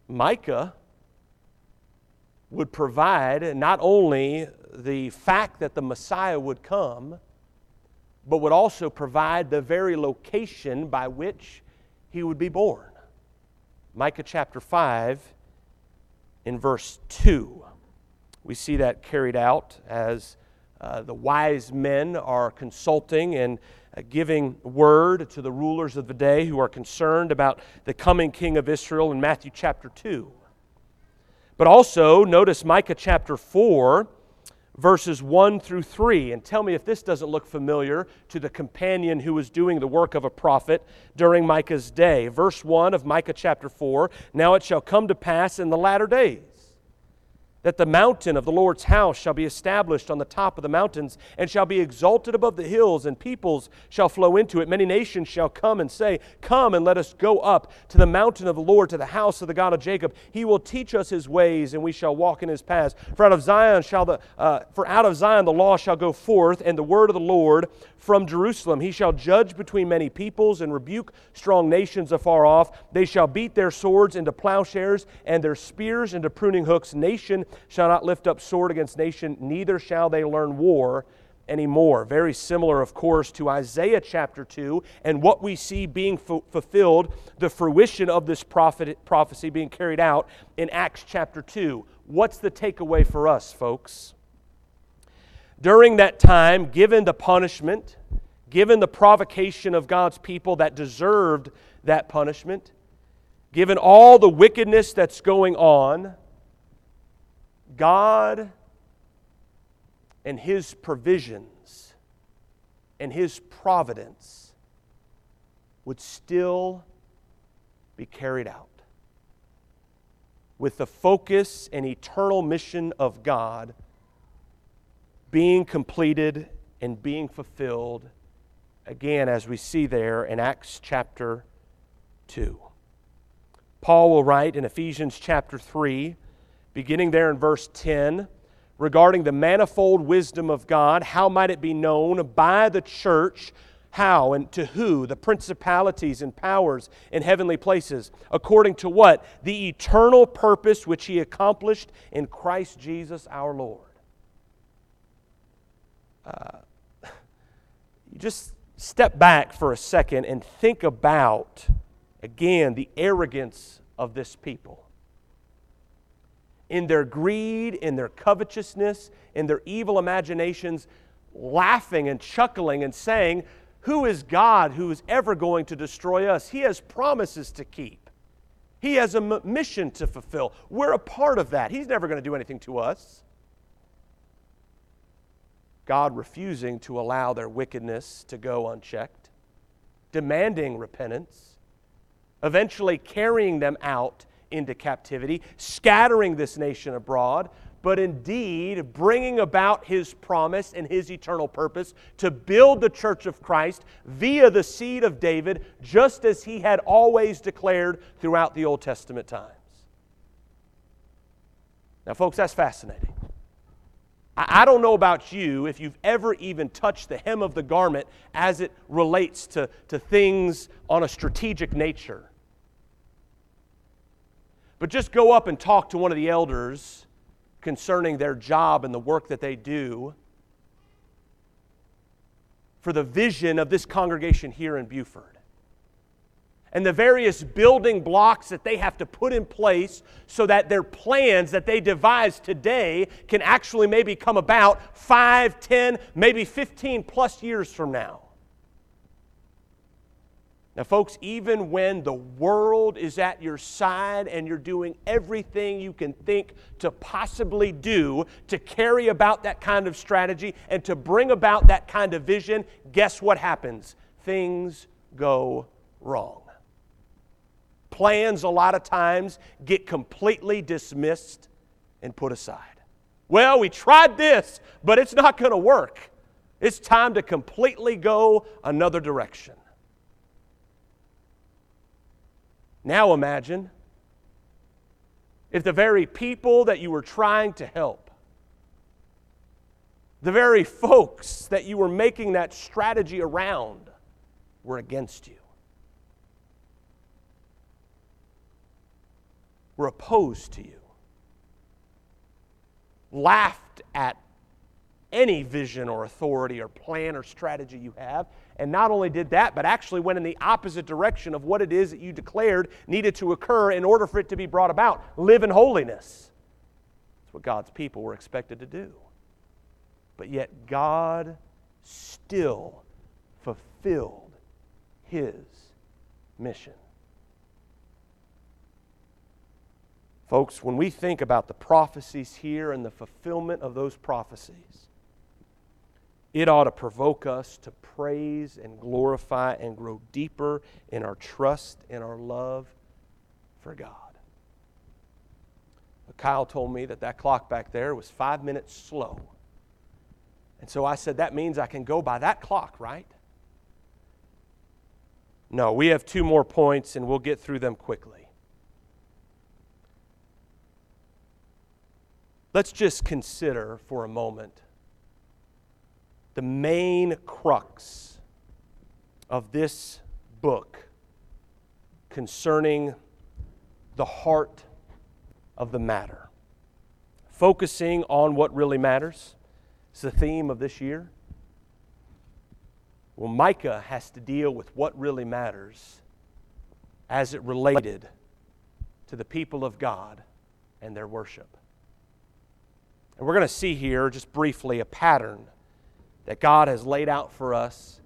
Micah would provide not only the fact that the Messiah would come, but would also provide the very location by which he would be born. Micah chapter 5, in verse 2, we see that carried out as uh, the wise men are consulting and uh, giving word to the rulers of the day who are concerned about the coming king of Israel in Matthew chapter 2. But also, notice Micah chapter 4, verses 1 through 3. And tell me if this doesn't look familiar to the companion who was doing the work of a prophet during Micah's day. Verse 1 of Micah chapter 4 Now it shall come to pass in the latter days that the mountain of the Lord's house shall be established on the top of the mountains and shall be exalted above the hills, and peoples shall flow into it. Many nations shall come and say, Come and let us go up to the mountain of the Lord, to the house of the God of Jacob. He will teach us his ways, and we shall walk in his paths. For out of Zion shall the uh, for out of Zion the law shall go forth, and the word of the Lord from Jerusalem. He shall judge between many peoples and rebuke strong nations afar off. They shall beat their swords into plowshares and their spears into pruning hooks. Nation shall not lift up sword against nation, neither shall they learn war anymore. Very similar, of course, to Isaiah chapter 2 and what we see being fu- fulfilled, the fruition of this prophet, prophecy being carried out in Acts chapter 2. What's the takeaway for us, folks? During that time, given the punishment, given the provocation of God's people that deserved that punishment, given all the wickedness that's going on, God and His provisions and His providence would still be carried out. With the focus and eternal mission of God being completed and being fulfilled, again, as we see there in Acts chapter 2. Paul will write in Ephesians chapter 3, beginning there in verse 10, regarding the manifold wisdom of God, how might it be known by the church? How and to who? The principalities and powers in heavenly places. According to what? The eternal purpose which He accomplished in Christ Jesus our Lord uh, you just step back for a second and think about, again, the arrogance of this people. In their greed, in their covetousness, in their evil imaginations, laughing and chuckling and saying, Who is God who is ever going to destroy us? He has promises to keep. He has a mission to fulfill. We're a part of that. He's never going to do anything to us. God refusing to allow their wickedness to go unchecked, demanding repentance, eventually carrying them out into captivity, scattering this nation abroad, but indeed bringing about his promise and his eternal purpose to build the church of Christ via the seed of David, just as he had always declared throughout the Old Testament times. Now, folks, that's fascinating. I don't know about you if you've ever even touched the hem of the garment as it relates to, to things on a strategic nature. But just go up and talk to one of the elders concerning their job and the work that they do, for the vision of this congregation here in Buford and the various building blocks that they have to put in place so that their plans that they devise today can actually maybe come about 5, 10, maybe 15 plus years from now. Now, folks, even when the world is at your side and you're doing everything you can think to possibly do to carry about that kind of strategy and to bring about that kind of vision, guess what happens? Things go wrong. Plans, a lot of times, get completely dismissed and put aside. Well, we tried this, but it's not going to work. It's time to completely go another direction. Now imagine if the very people that you were trying to help, the very folks that you were making that strategy around, were against you. were opposed to you, laughed at any vision or authority or plan or strategy you have. And not only did that, but actually went in the opposite direction of what it is that you declared needed to occur in order for it to be brought about. Live in holiness. That's what God's people were expected to do. But yet, God still fulfilled his mission. Folks, when we think about the prophecies here and the fulfillment of those prophecies, it ought to provoke us to praise and glorify and grow deeper in our trust and our love for God. But Kyle told me that that clock back there was five minutes slow. And so I said, that means I can go by that clock, right? No, we have two more points and we'll get through them quickly. Let's just consider for a moment the main crux of this book concerning the heart of the matter. Focusing on what really matters is the theme of this year. Well, Micah has to deal with what really matters as it related to the people of God and their worship. And we're going to see here, just briefly, a pattern that God has laid out for us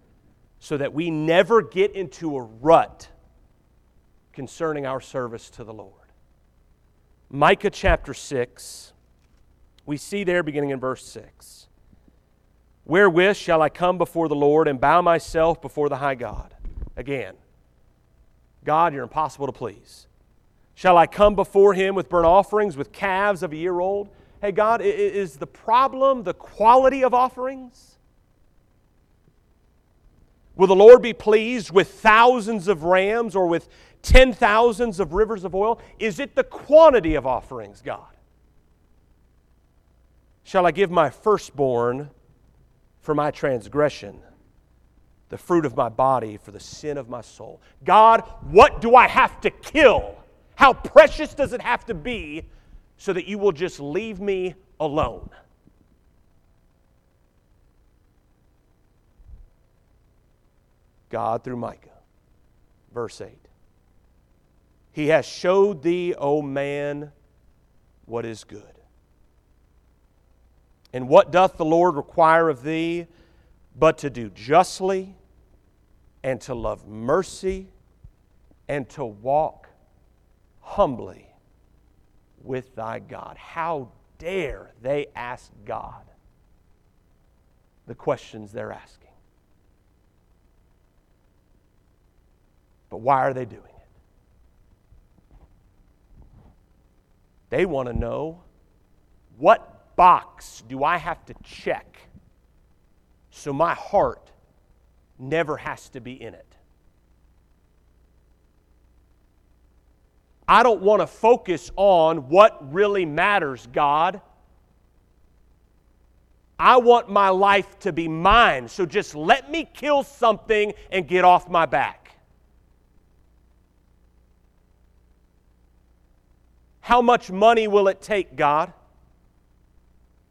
so that we never get into a rut concerning our service to the Lord. Micah chapter 6, we see there beginning in verse 6. Wherewith shall I come before the Lord and bow myself before the high God? Again, God, you're impossible to please. Shall I come before him with burnt offerings, with calves of a year old? Hey, God, is the problem the quality of offerings? Will the Lord be pleased with thousands of rams or with ten thousands of rivers of oil? Is it the quantity of offerings, God? Shall I give my firstborn for my transgression, the fruit of my body for the sin of my soul? God, what do I have to kill? How precious does it have to be so that you will just leave me alone. God through Micah. Verse 8. He has showed thee, O man, what is good. And what doth the Lord require of thee but to do justly and to love mercy and to walk humbly with thy God. How dare they ask God the questions they're asking? But why are they doing it? They want to know what box do I have to check so my heart never has to be in it? I don't want to focus on what really matters, God. I want my life to be mine. So just let me kill something and get off my back. How much money will it take, God?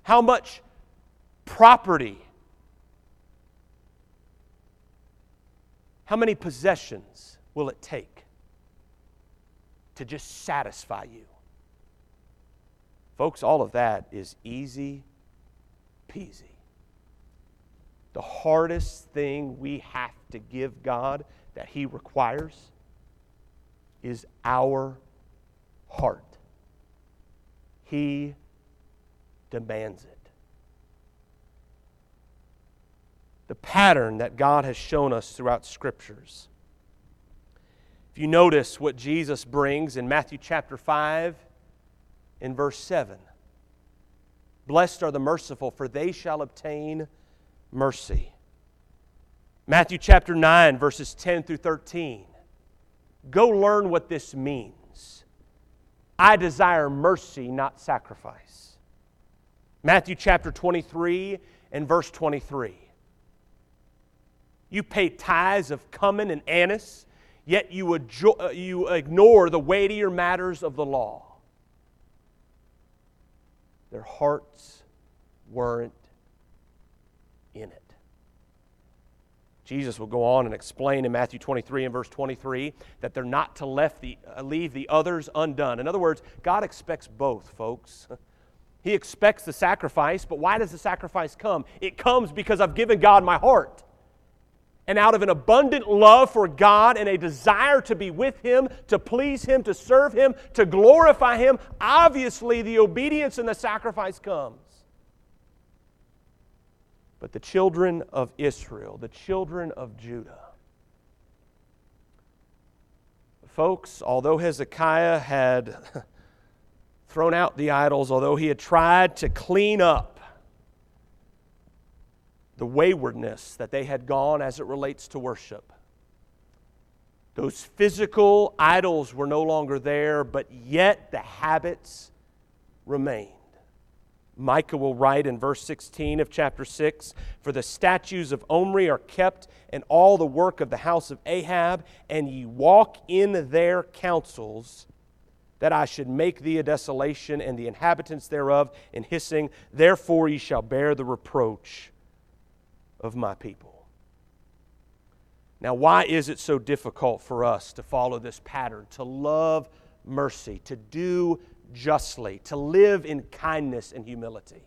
How much property? How many possessions will it take to just satisfy you? Folks, all of that is easy peasy. The hardest thing we have to give God that He requires is our heart. He demands it. The pattern that God has shown us throughout scriptures. If you notice what Jesus brings in Matthew chapter 5 in verse 7 Blessed are the merciful, for they shall obtain mercy. Matthew chapter 9, verses 10 through 13. Go learn what this means. I desire mercy, not sacrifice. Matthew chapter 23 and verse 23. You pay tithes of cumin and anise, yet you, adjo- uh, you ignore the weightier matters of the law. Their hearts weren't in it. Jesus will go on and explain in Matthew 23 and verse 23 that they're not to left the, uh, leave the others undone. In other words, God expects both, folks. He expects the sacrifice, but why does the sacrifice come? It comes because I've given God my heart. And out of an abundant love for God and a desire to be with Him, to please Him, to serve Him, to glorify Him, obviously the obedience and the sacrifice comes. But the children of Israel, the children of Judah, folks, although Hezekiah had thrown out the idols, although he had tried to clean up the waywardness that they had gone as it relates to worship, those physical idols were no longer there, but yet the habits remained. Micah will write in verse 16 of chapter 6 For the statues of Omri are kept, and all the work of the house of Ahab, and ye walk in their counsels, that I should make thee a desolation, and the inhabitants thereof in hissing. Therefore ye shall bear the reproach of my people. Now, why is it so difficult for us to follow this pattern, to love mercy, to do justly, to live in kindness and humility.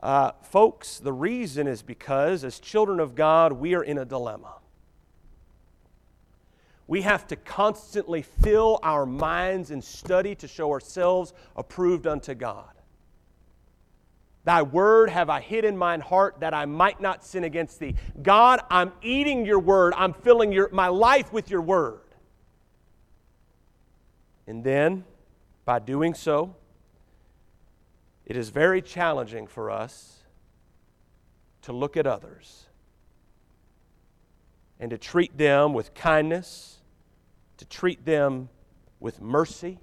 Uh, folks, the reason is because as children of God, we are in a dilemma. We have to constantly fill our minds and study to show ourselves approved unto God. Thy word have I hid in mine heart that I might not sin against thee. God, I'm eating your word. I'm filling your, my life with your word. And then by doing so, it is very challenging for us to look at others and to treat them with kindness, to treat them with mercy,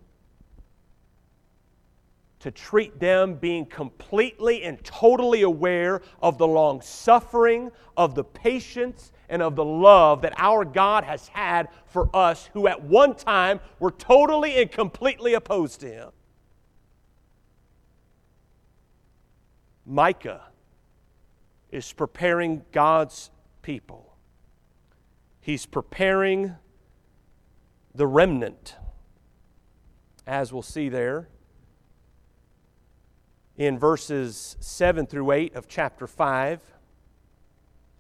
to treat them being completely and totally aware of the long suffering, of the patience, and of the love that our God has had for us who at one time were totally and completely opposed to Him. Micah is preparing God's people. He's preparing the remnant, as we'll see there in verses 7 through 8 of chapter 5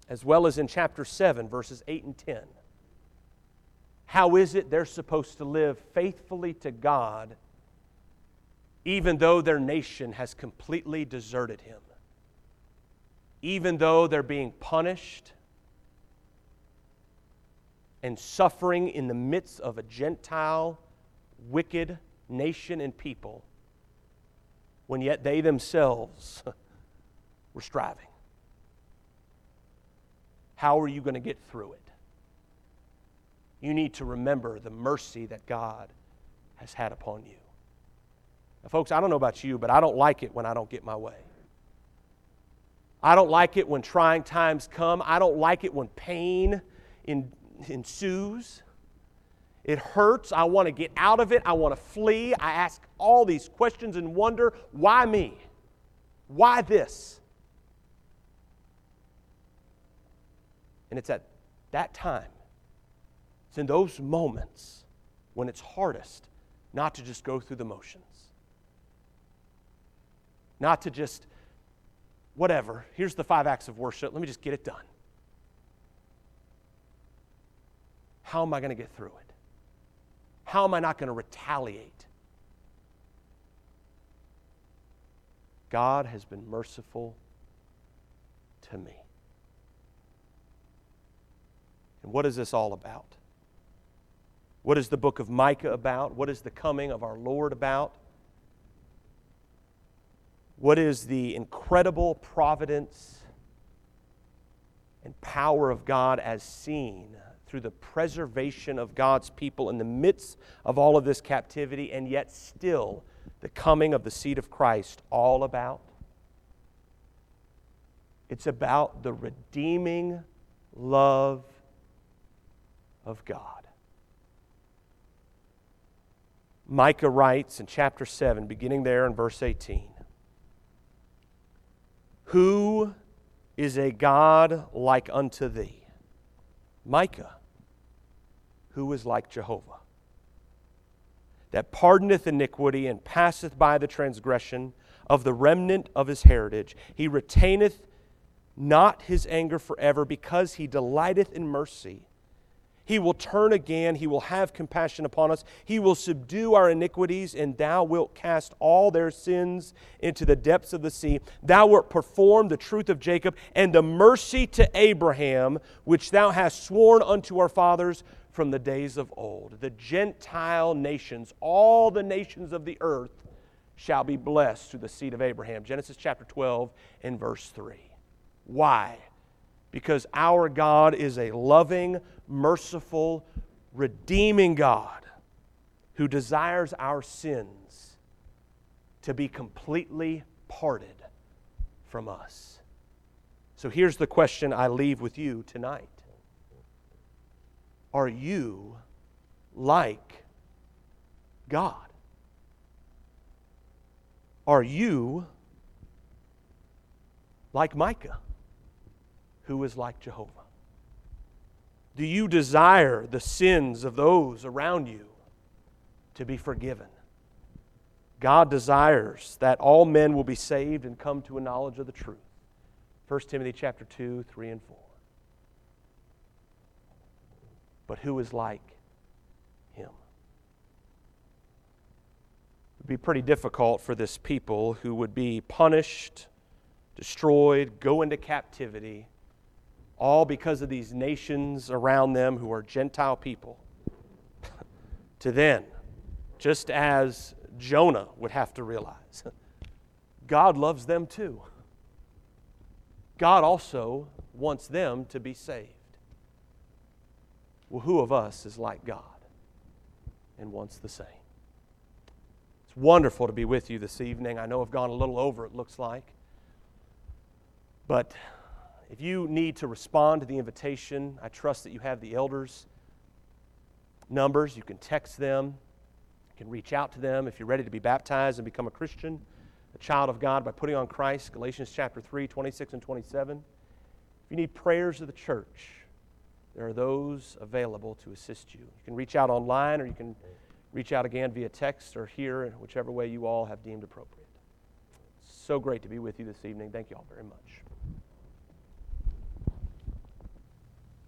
as well as in chapter 7, verses 8 and 10. How is it they're supposed to live faithfully to God even though their nation has completely deserted Him? Even though they're being punished and suffering in the midst of a Gentile, wicked nation and people, when yet they themselves were striving. How are you going to get through it? You need to remember the mercy that God has had upon you. Now, folks, I don't know about you, but I don't like it when I don't get my way. I don't like it when trying times come. I don't like it when pain in, ensues. It hurts. I want to get out of it. I want to flee. I ask all these questions and wonder why me? Why this? And it's at that time, it's in those moments when it's hardest not to just go through the motions. Not to just, whatever, here's the five acts of worship, let me just get it done. How am I going to get through it? How am I not going to retaliate? God has been merciful to me. And what is this all about? What is the book of Micah about? What is the coming of our Lord about? What is the incredible providence and power of God as seen through the preservation of God's people in the midst of all of this captivity, and yet still the coming of the seed of Christ all about? It's about the redeeming love of God. Micah writes in chapter 7, beginning there in verse 18 Who is a God like unto thee? Micah, who is like Jehovah? That pardoneth iniquity and passeth by the transgression of the remnant of his heritage. He retaineth not his anger forever because he delighteth in mercy. He will turn again. He will have compassion upon us. He will subdue our iniquities, and thou wilt cast all their sins into the depths of the sea. Thou wilt perform the truth of Jacob and the mercy to Abraham, which thou hast sworn unto our fathers from the days of old. The Gentile nations, all the nations of the earth, shall be blessed through the seed of Abraham. Genesis chapter 12 and verse 3. Why? Because our God is a loving, merciful, redeeming God who desires our sins to be completely parted from us. So here's the question I leave with you tonight Are you like God? Are you like Micah? Who is like Jehovah? Do you desire the sins of those around you to be forgiven? God desires that all men will be saved and come to a knowledge of the truth. 1 Timothy chapter 2, 3 and 4. But who is like him? It would be pretty difficult for this people who would be punished, destroyed, go into captivity all because of these nations around them who are Gentile people. to then, just as Jonah would have to realize, God loves them too. God also wants them to be saved. Well, who of us is like God and wants the same? It's wonderful to be with you this evening. I know I've gone a little over, it looks like. But if you need to respond to the invitation, I trust that you have the elders' numbers. You can text them, you can reach out to them if you're ready to be baptized and become a Christian, a child of God by putting on Christ, Galatians chapter 3, 26 and 27. If you need prayers of the church, there are those available to assist you. You can reach out online or you can reach out again via text or here, whichever way you all have deemed appropriate. So great to be with you this evening. Thank you all very much.